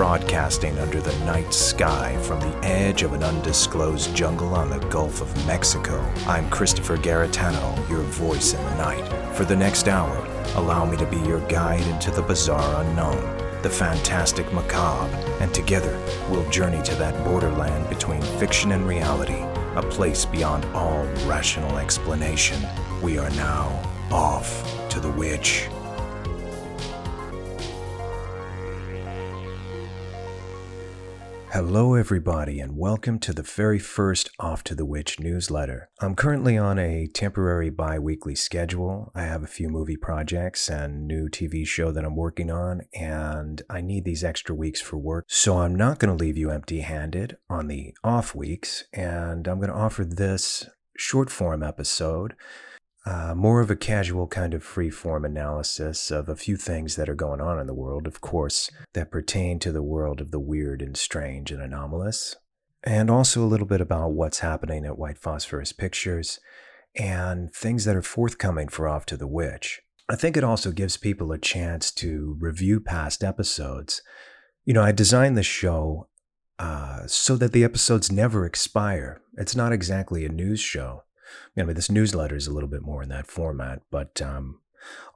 Broadcasting under the night sky from the edge of an undisclosed jungle on the Gulf of Mexico, I'm Christopher Garetano, your voice in the night. For the next hour, allow me to be your guide into the bizarre unknown, the fantastic macabre, and together we'll journey to that borderland between fiction and reality, a place beyond all rational explanation. We are now off to the witch. Hello, everybody, and welcome to the very first Off to the Witch newsletter. I'm currently on a temporary bi weekly schedule. I have a few movie projects and new TV show that I'm working on, and I need these extra weeks for work. So I'm not going to leave you empty handed on the off weeks, and I'm going to offer this short form episode uh, more of a casual kind of free form analysis of a few things that are going on in the world, of course, that pertain to the world of the weird and strange and anomalous. And also a little bit about what's happening at White Phosphorus Pictures and things that are forthcoming for Off to the Witch. I think it also gives people a chance to review past episodes. You know, I designed the show uh, so that the episodes never expire. It's not exactly a news show. I mean, this newsletter is a little bit more in that format, but um,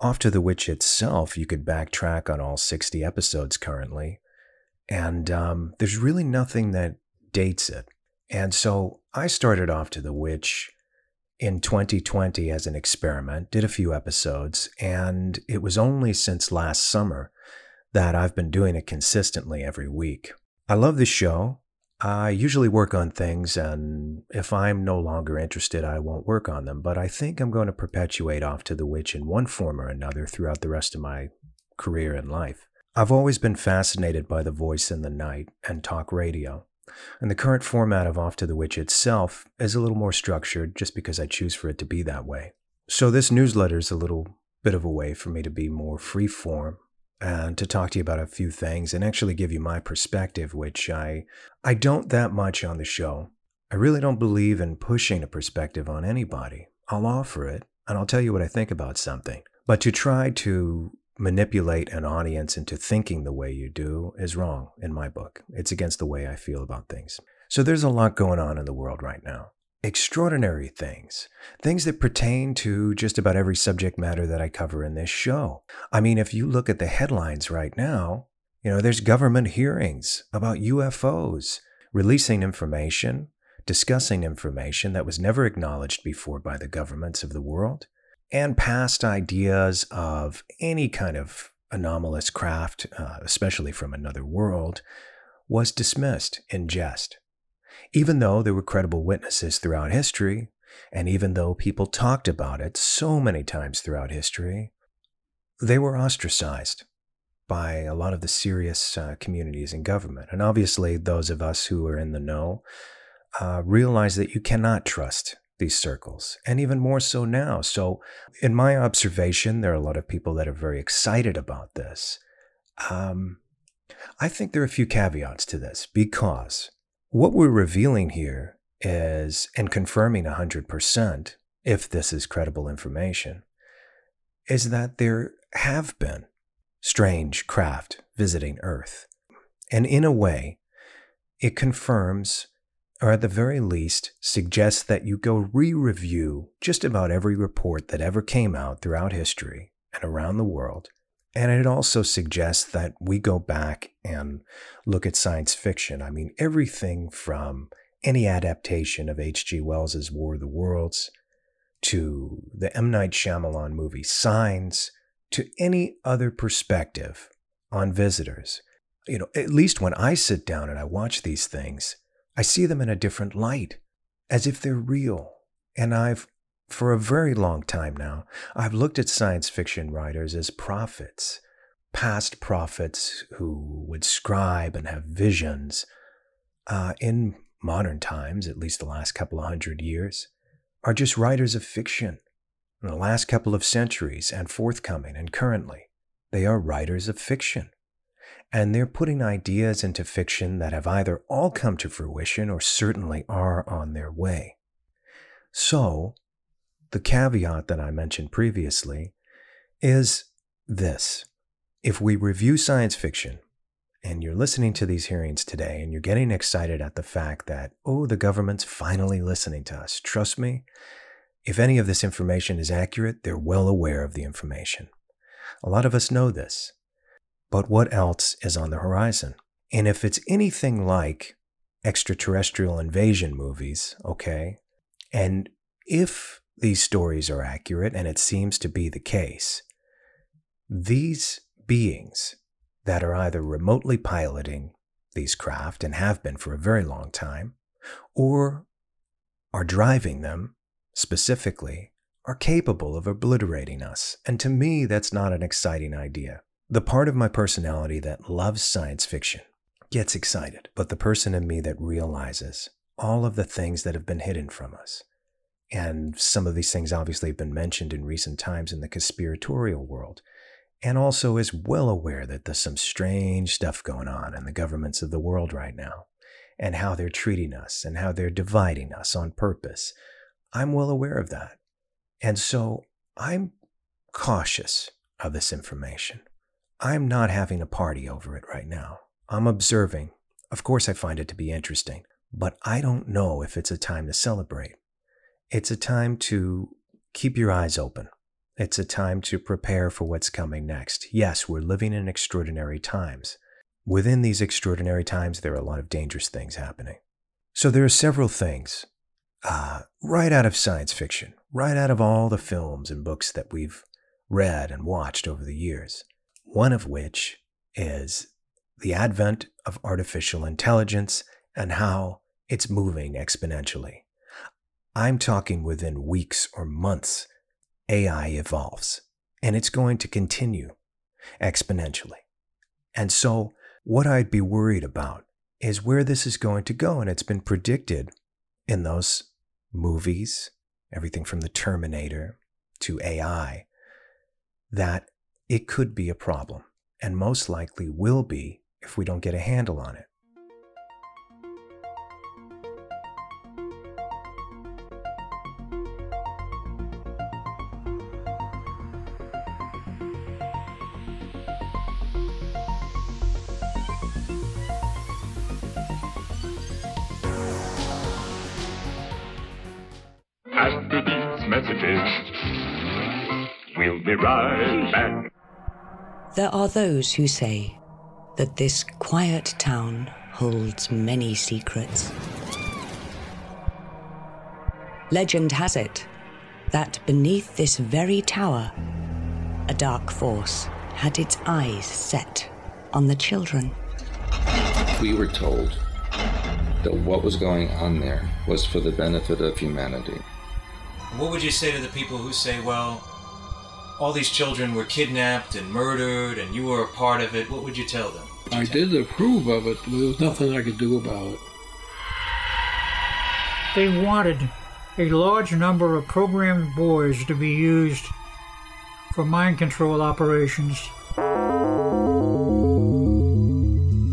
off to the witch itself, you could backtrack on all 60 episodes currently, and um, there's really nothing that dates it. And so I started off to the witch in 2020 as an experiment, did a few episodes, and it was only since last summer that I've been doing it consistently every week. I love the show. I usually work on things, and if I'm no longer interested, I won't work on them. But I think I'm going to perpetuate Off to the Witch in one form or another throughout the rest of my career and life. I've always been fascinated by the voice in the night and talk radio. And the current format of Off to the Witch itself is a little more structured just because I choose for it to be that way. So this newsletter is a little bit of a way for me to be more free form and to talk to you about a few things and actually give you my perspective, which I I don't that much on the show. I really don't believe in pushing a perspective on anybody. I'll offer it and I'll tell you what I think about something. But to try to manipulate an audience into thinking the way you do is wrong in my book. It's against the way I feel about things. So there's a lot going on in the world right now extraordinary things, things that pertain to just about every subject matter that I cover in this show. I mean, if you look at the headlines right now, you know, there's government hearings about UFOs, releasing information, discussing information that was never acknowledged before by the governments of the world, and past ideas of any kind of anomalous craft, uh, especially from another world, was dismissed in jest. Even though there were credible witnesses throughout history, and even though people talked about it so many times throughout history, they were ostracized by a lot of the serious uh, communities in government. And obviously, those of us who are in the know uh, realize that you cannot trust these circles, and even more so now. So, in my observation, there are a lot of people that are very excited about this. Um, I think there are a few caveats to this because what we're revealing here is, and confirming 100%, if this is credible information, is that there have been strange craft visiting Earth. And in a way, it confirms, or at the very least, suggests that you go re review just about every report that ever came out throughout history and around the world and it also suggests that we go back and look at science fiction. I mean, everything from any adaptation of H.G. Wells's War of the Worlds to the M. Night Shyamalan movie Signs to any other perspective on visitors. You know, at least when I sit down and I watch these things, I see them in a different light, as if they're real. And I've for a very long time now, I've looked at science fiction writers as prophets, past prophets who would scribe and have visions. Uh, in modern times, at least the last couple of hundred years, are just writers of fiction. In the last couple of centuries and forthcoming and currently, they are writers of fiction. And they're putting ideas into fiction that have either all come to fruition or certainly are on their way. So, the caveat that I mentioned previously is this. If we review science fiction and you're listening to these hearings today and you're getting excited at the fact that, oh, the government's finally listening to us, trust me, if any of this information is accurate, they're well aware of the information. A lot of us know this. But what else is on the horizon? And if it's anything like extraterrestrial invasion movies, okay, and if these stories are accurate, and it seems to be the case, these beings that are either remotely piloting these craft and have been for a very long time, or are driving them specifically, are capable of obliterating us. And to me, that's not an exciting idea. The part of my personality that loves science fiction gets excited, but the person in me that realizes all of the things that have been hidden from us. And some of these things obviously have been mentioned in recent times in the conspiratorial world and also is well aware that there's some strange stuff going on in the governments of the world right now, and how they're treating us and how they're dividing us on purpose. I'm well aware of that. And so I'm cautious of this information. I'm not having a party over it right now. I'm observing. Of course, I find it to be interesting, but I don't know if it's a time to celebrate. It's a time to keep your eyes open it's a time to prepare for what's coming next. Yes, we're living in extraordinary times. Within these extraordinary times, there are a lot of dangerous things happening. So there are several things uh, right out of science fiction, right out of all the films and books that we've read and watched over the years. One of which is the advent of artificial intelligence and how it's moving exponentially. I'm talking within weeks or months AI evolves, and it's going to continue exponentially. And so, what I'd be worried about is where this is going to go. And it's been predicted in those movies, everything from the Terminator to AI, that it could be a problem, and most likely will be if we don't get a handle on it. Right back. There are those who say that this quiet town holds many secrets. Legend has it that beneath this very tower, a dark force had its eyes set on the children. We were told that what was going on there was for the benefit of humanity. What would you say to the people who say, well, all these children were kidnapped and murdered, and you were a part of it, what would you tell them? You I did approve of it, but there was nothing I could do about it. They wanted a large number of programmed boys to be used for mind control operations.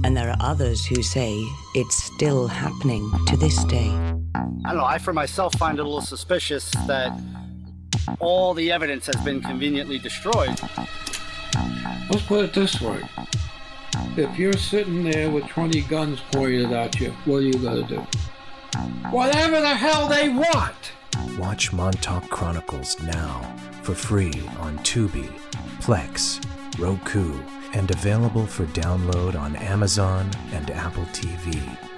And there are others who say it's still happening to this day. I don't know, I for myself find it a little suspicious that all the evidence has been conveniently destroyed. Let's put it this way. If you're sitting there with 20 guns pointed at you, what are you going to do? Whatever the hell they want! Watch Montauk Chronicles now for free on Tubi, Plex, Roku, and available for download on Amazon and Apple TV.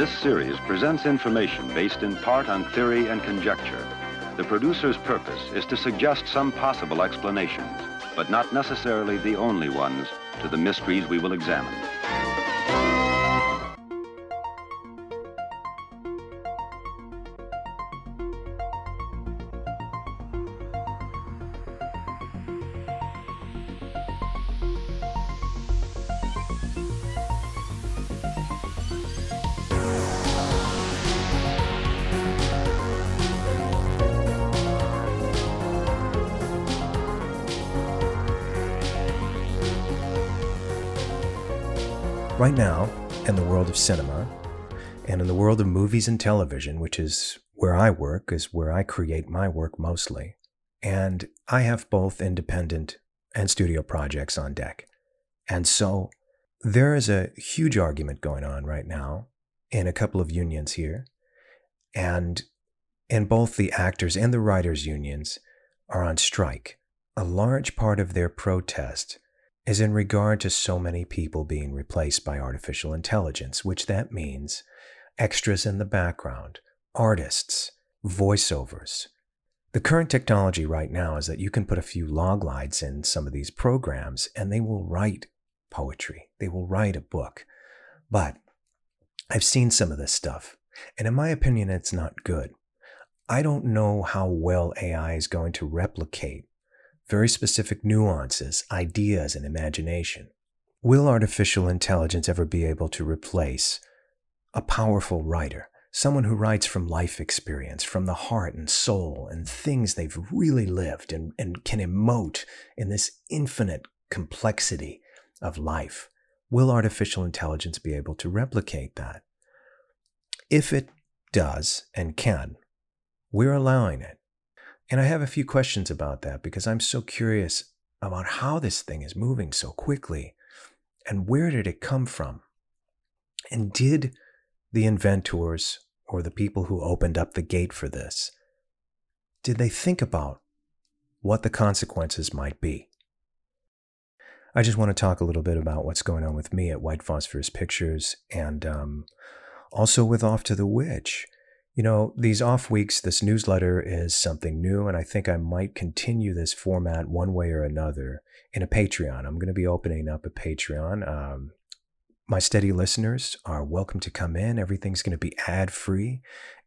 This series presents information based in part on theory and conjecture. The producer's purpose is to suggest some possible explanations, but not necessarily the only ones, to the mysteries we will examine. Right now, in the world of cinema, and in the world of movies and television, which is where I work is where I create my work mostly. And I have both independent and studio projects on deck. And so there is a huge argument going on right now in a couple of unions here. And in both the actors and the writers' unions are on strike. A large part of their protest is in regard to so many people being replaced by artificial intelligence, which that means extras in the background, artists, voiceovers. The current technology right now is that you can put a few log lines in some of these programs and they will write poetry. They will write a book. But I've seen some of this stuff, and in my opinion, it's not good. I don't know how well AI is going to replicate very specific nuances, ideas, and imagination. Will artificial intelligence ever be able to replace a powerful writer, someone who writes from life experience, from the heart and soul, and things they've really lived and, and can emote in this infinite complexity of life? Will artificial intelligence be able to replicate that? If it does and can, we're allowing it. And I have a few questions about that because I'm so curious about how this thing is moving so quickly and where did it come from? And did the inventors or the people who opened up the gate for this, did they think about what the consequences might be? I just want to talk a little bit about what's going on with me at White Phosphorus Pictures and um, also with Off to the Witch. You know, these off weeks, this newsletter is something new, and I think I might continue this format one way or another in a Patreon. I'm going to be opening up a Patreon. Um, my steady listeners are welcome to come in. Everything's going to be ad free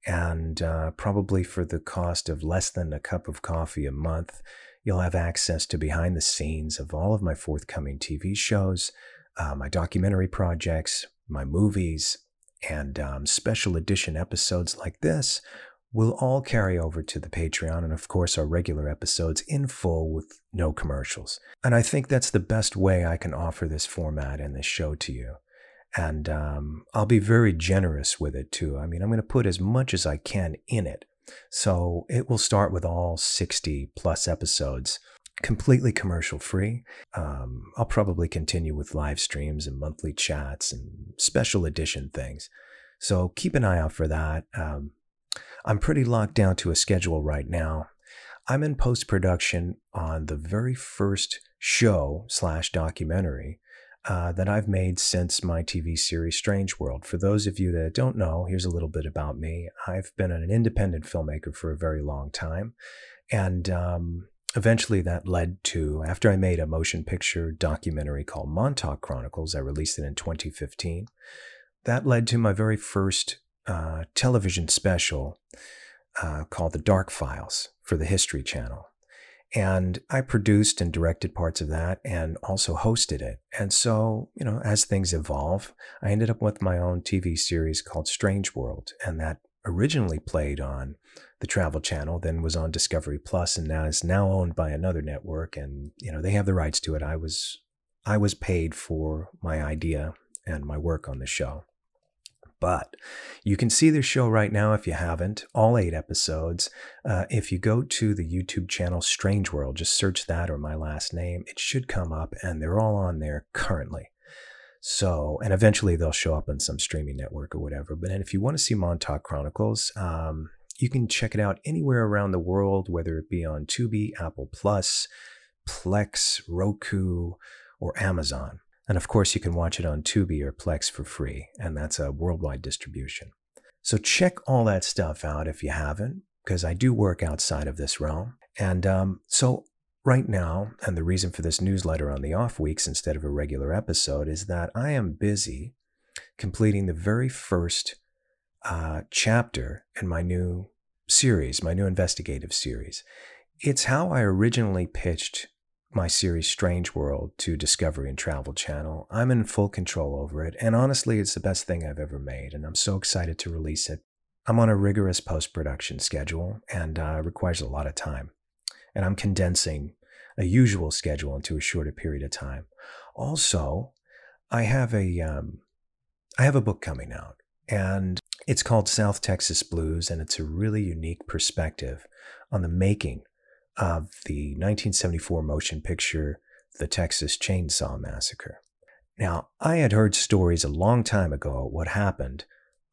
and uh, probably for the cost of less than a cup of coffee a month. You'll have access to behind the scenes of all of my forthcoming TV shows, uh, my documentary projects, my movies, and um, special edition episodes like this will all carry over to the Patreon and, of course, our regular episodes in full with no commercials. And I think that's the best way I can offer this format and this show to you. And um, I'll be very generous with it too. I mean, I'm going to put as much as I can in it. So it will start with all 60 plus episodes completely commercial free. Um, I'll probably continue with live streams and monthly chats and special edition things. So keep an eye out for that. Um, I'm pretty locked down to a schedule right now. I'm in post production on the very first show slash documentary uh, that I've made since my TV series Strange World. For those of you that don't know, here's a little bit about me. I've been an independent filmmaker for a very long time. And um, eventually that led to, after I made a motion picture documentary called Montauk Chronicles, I released it in 2015. That led to my very first uh, television special uh, called The Dark Files for the History Channel. And I produced and directed parts of that and also hosted it. And so, you know, as things evolve, I ended up with my own TV series called Strange World. And that originally played on the Travel Channel, then was on Discovery Plus, and now is now owned by another network. And you know they have the rights to it. I was I was paid for my idea and my work on the show. But you can see the show right now if you haven't, all eight episodes. Uh, if you go to the YouTube channel Strange World, just search that or my last name, it should come up, and they're all on there currently. So, and eventually they'll show up on some streaming network or whatever. But if you want to see Montauk Chronicles, um, you can check it out anywhere around the world, whether it be on Tubi, Apple Plus, Plex, Roku, or Amazon. And of course, you can watch it on Tubi or Plex for free, and that's a worldwide distribution. So check all that stuff out if you haven't, because I do work outside of this realm. And um, so right now, and the reason for this newsletter on the off weeks instead of a regular episode is that I am busy completing the very first uh, chapter in my new series, my new investigative series. It's how I originally pitched my series Strange World to Discovery and Travel Channel. I'm in full control over it, and honestly, it's the best thing I've ever made, and I'm so excited to release it. I'm on a rigorous post production schedule and uh, requires a lot of time, and I'm condensing a usual schedule into a shorter period of time. Also, I have a um, I have a book coming out, And it's called South Texas Blues, and it's a really unique perspective on the making of the 1974 motion picture, The Texas Chainsaw Massacre. Now, I had heard stories a long time ago what happened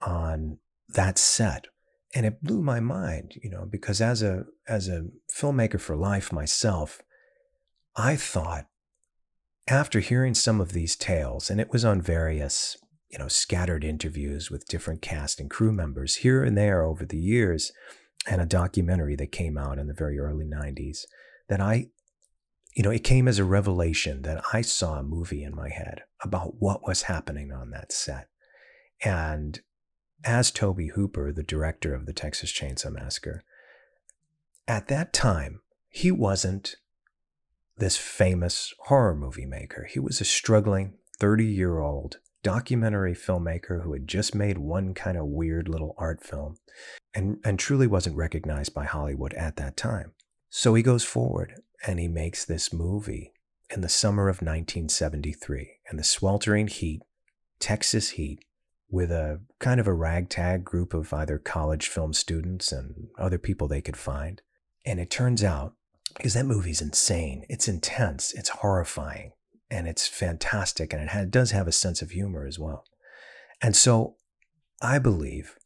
on that set, and it blew my mind, you know, because as a as a filmmaker for life myself, I thought after hearing some of these tales, and it was on various, you know, scattered interviews with different cast and crew members here and there over the years, and a documentary that came out in the very early 90s, that I, you know, it came as a revelation that I saw a movie in my head about what was happening on that set. And as Tobe Hooper, the director of the Texas Chainsaw Massacre, at that time, he wasn't this famous horror movie maker. He was a struggling 30 year old documentary filmmaker who had just made one kind of weird little art film and, and truly wasn't recognized by Hollywood at that time. So he goes forward and he makes this movie in the summer of 1973 in the sweltering heat, Texas heat, with a kind of a ragtag group of either college film students and other people they could find. And it turns out, because that movie's insane, it's intense, it's horrifying, and it's fantastic, and it, does have a sense of humor as well. And so I believe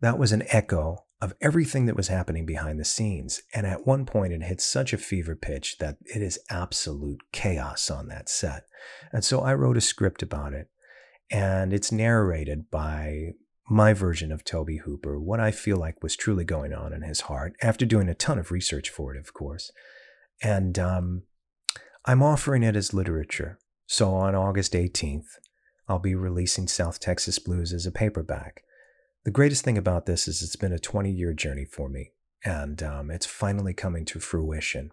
that was an echo of everything that was happening behind the scenes. And at one point, it hit such a fever pitch that it is absolute chaos on that set. And so I wrote a script about it and it's narrated by my version of Tobe Hooper, what I feel like was truly going on in his heart, after doing a ton of research for it, of course. And um, I'm offering it as literature. So on August 18th, I'll be releasing South Texas Blues as a paperback. The greatest thing about this is it's been a 20 year journey for me, and um, it's finally coming to fruition.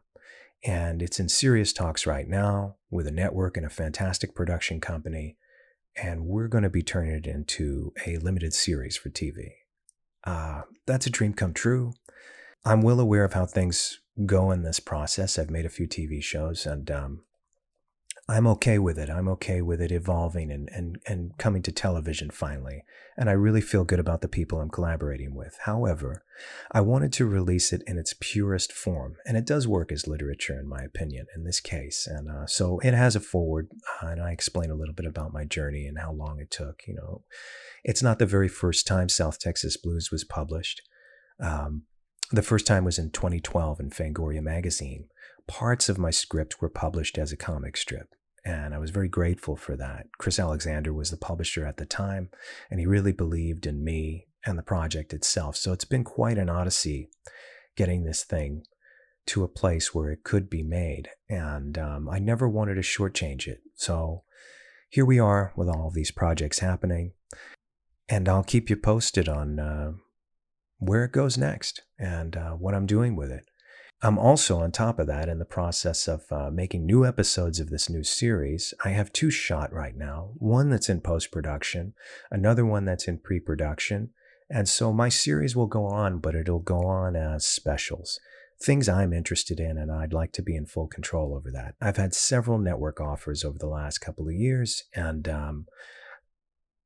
And it's in serious talks right now with a network and a fantastic production company and we're going to be turning it into a limited series for TV. Uh, that's a dream come true. I'm well aware of how things go in this process. I've made a few TV shows, and um, I'm okay with it. I'm okay with it evolving and, and, and coming to television finally. And I really feel good about the people I'm collaborating with. However, I wanted to release it in its purest form. And it does work as literature, in my opinion, in this case. And uh, so it has a forward, uh, and I explain a little bit about my journey and how long it took. You know, it's not the very first time South Texas Blues was published. Um, the first time was in 2012 in Fangoria magazine. Parts of my script were published as a comic strip. And I was very grateful for that. Chris Alexander was the publisher at the time, and he really believed in me and the project itself. So it's been quite an odyssey getting this thing to a place where it could be made. And um, I never wanted to shortchange it. So here we are with all of these projects happening. And I'll keep you posted on uh, where it goes next and uh, what I'm doing with it. I'm also, on top of that, in the process of uh, making new episodes of this new series. I have two shot right now one that's in post production, another one that's in pre production. And so my series will go on, but it'll go on as specials. Things I'm interested in, and I'd like to be in full control over that. I've had several network offers over the last couple of years, and, um,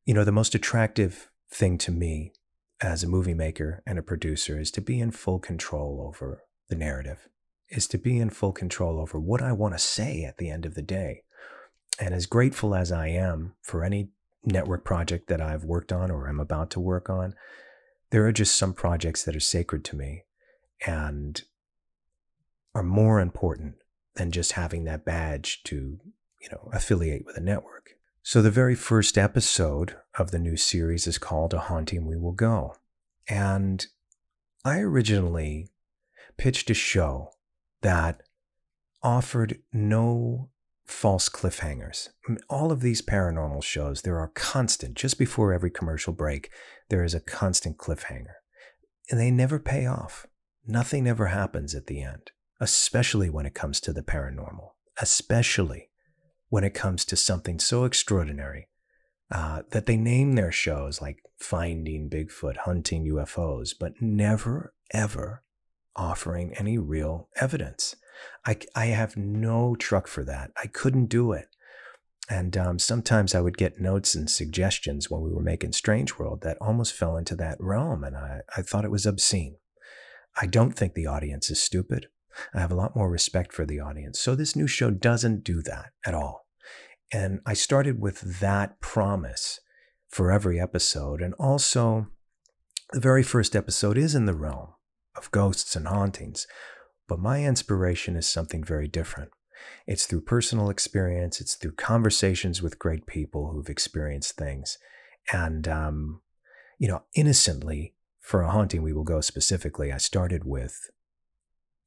you know, the most attractive thing to me as a movie maker and a producer is to be in full control over the narrative, is to be in full control over what I want to say at the end of the day. And as grateful as I am for any network project that I've worked on or am about to work on, there are just some projects that are sacred to me and are more important than just having that badge to, you know, affiliate with a network. So the very first episode of the new series is called A Haunting We Will Go. And I originally pitched a show that offered no false cliffhangers. All of these paranormal shows, there are constant, just before every commercial break, there is a constant cliffhanger. And they never pay off. Nothing ever happens at the end, especially when it comes to the paranormal, especially when it comes to something so extraordinary uh, that they name their shows like Finding Bigfoot, Hunting UFOs, but never, ever offering any real evidence. I, I have no truck for that. I couldn't do it. And um, sometimes I would get notes and suggestions when we were making Strange World that almost fell into that realm, and I, I thought it was obscene. I don't think the audience is stupid. I have a lot more respect for the audience. So this new show doesn't do that at all. And I started with that promise for every episode. And also, the very first episode is in the realm of ghosts and hauntings. But my inspiration is something very different. It's through personal experience, it's through conversations with great people who've experienced things. And, um, you know, innocently, for a haunting, we will go specifically. I started with,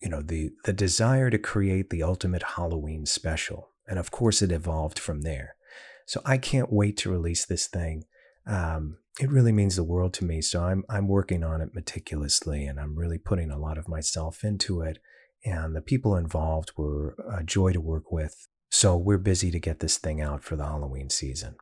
you know, the, the desire to create the ultimate Halloween special. And of course, it evolved from there. So I can't wait to release this thing. Um, it really means the world to me. So I'm I'm working on it meticulously, and I'm really putting a lot of myself into it and the people involved were a joy to work with. So we're busy to get this thing out for the Halloween season.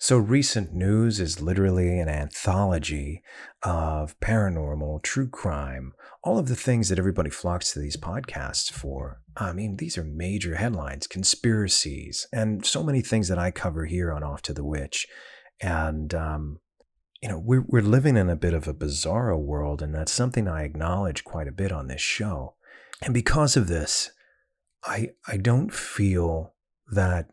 So, recent news is literally an anthology of paranormal, true crime, all of the things that everybody flocks to these podcasts for. I mean, these are major headlines, conspiracies, and so many things that I cover here on Off to the Witch. And um, you know, we're, we're living in a bit of a bizarro world, and that's something I acknowledge quite a bit on this show. And because of this, I, I don't feel that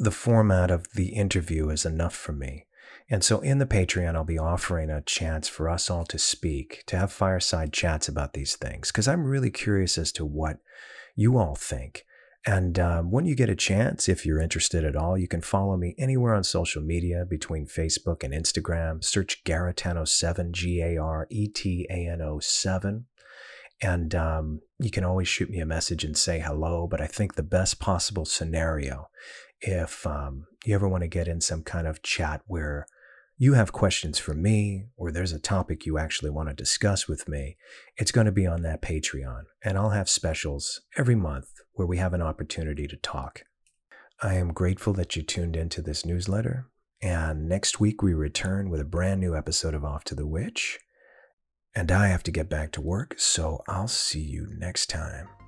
the format of the interview is enough for me. And so in the Patreon, I'll be offering a chance for us all to speak, to have fireside chats about these things, because I'm really curious as to what you all think. And um, when you get a chance, if you're interested at all, you can follow me anywhere on social media between Facebook and Instagram. Search Garetano7, G A R E T A N O 7. And um, you can always shoot me a message and say hello. But I think the best possible scenario, if um, you ever want to get in some kind of chat where you have questions for me or there's a topic you actually want to discuss with me, it's going to be on that Patreon. And I'll have specials every month where we have an opportunity to talk. I am grateful that you tuned into this newsletter. And next week we return with a brand new episode of Off to the Witch. And I have to get back to work, so I'll see you next time.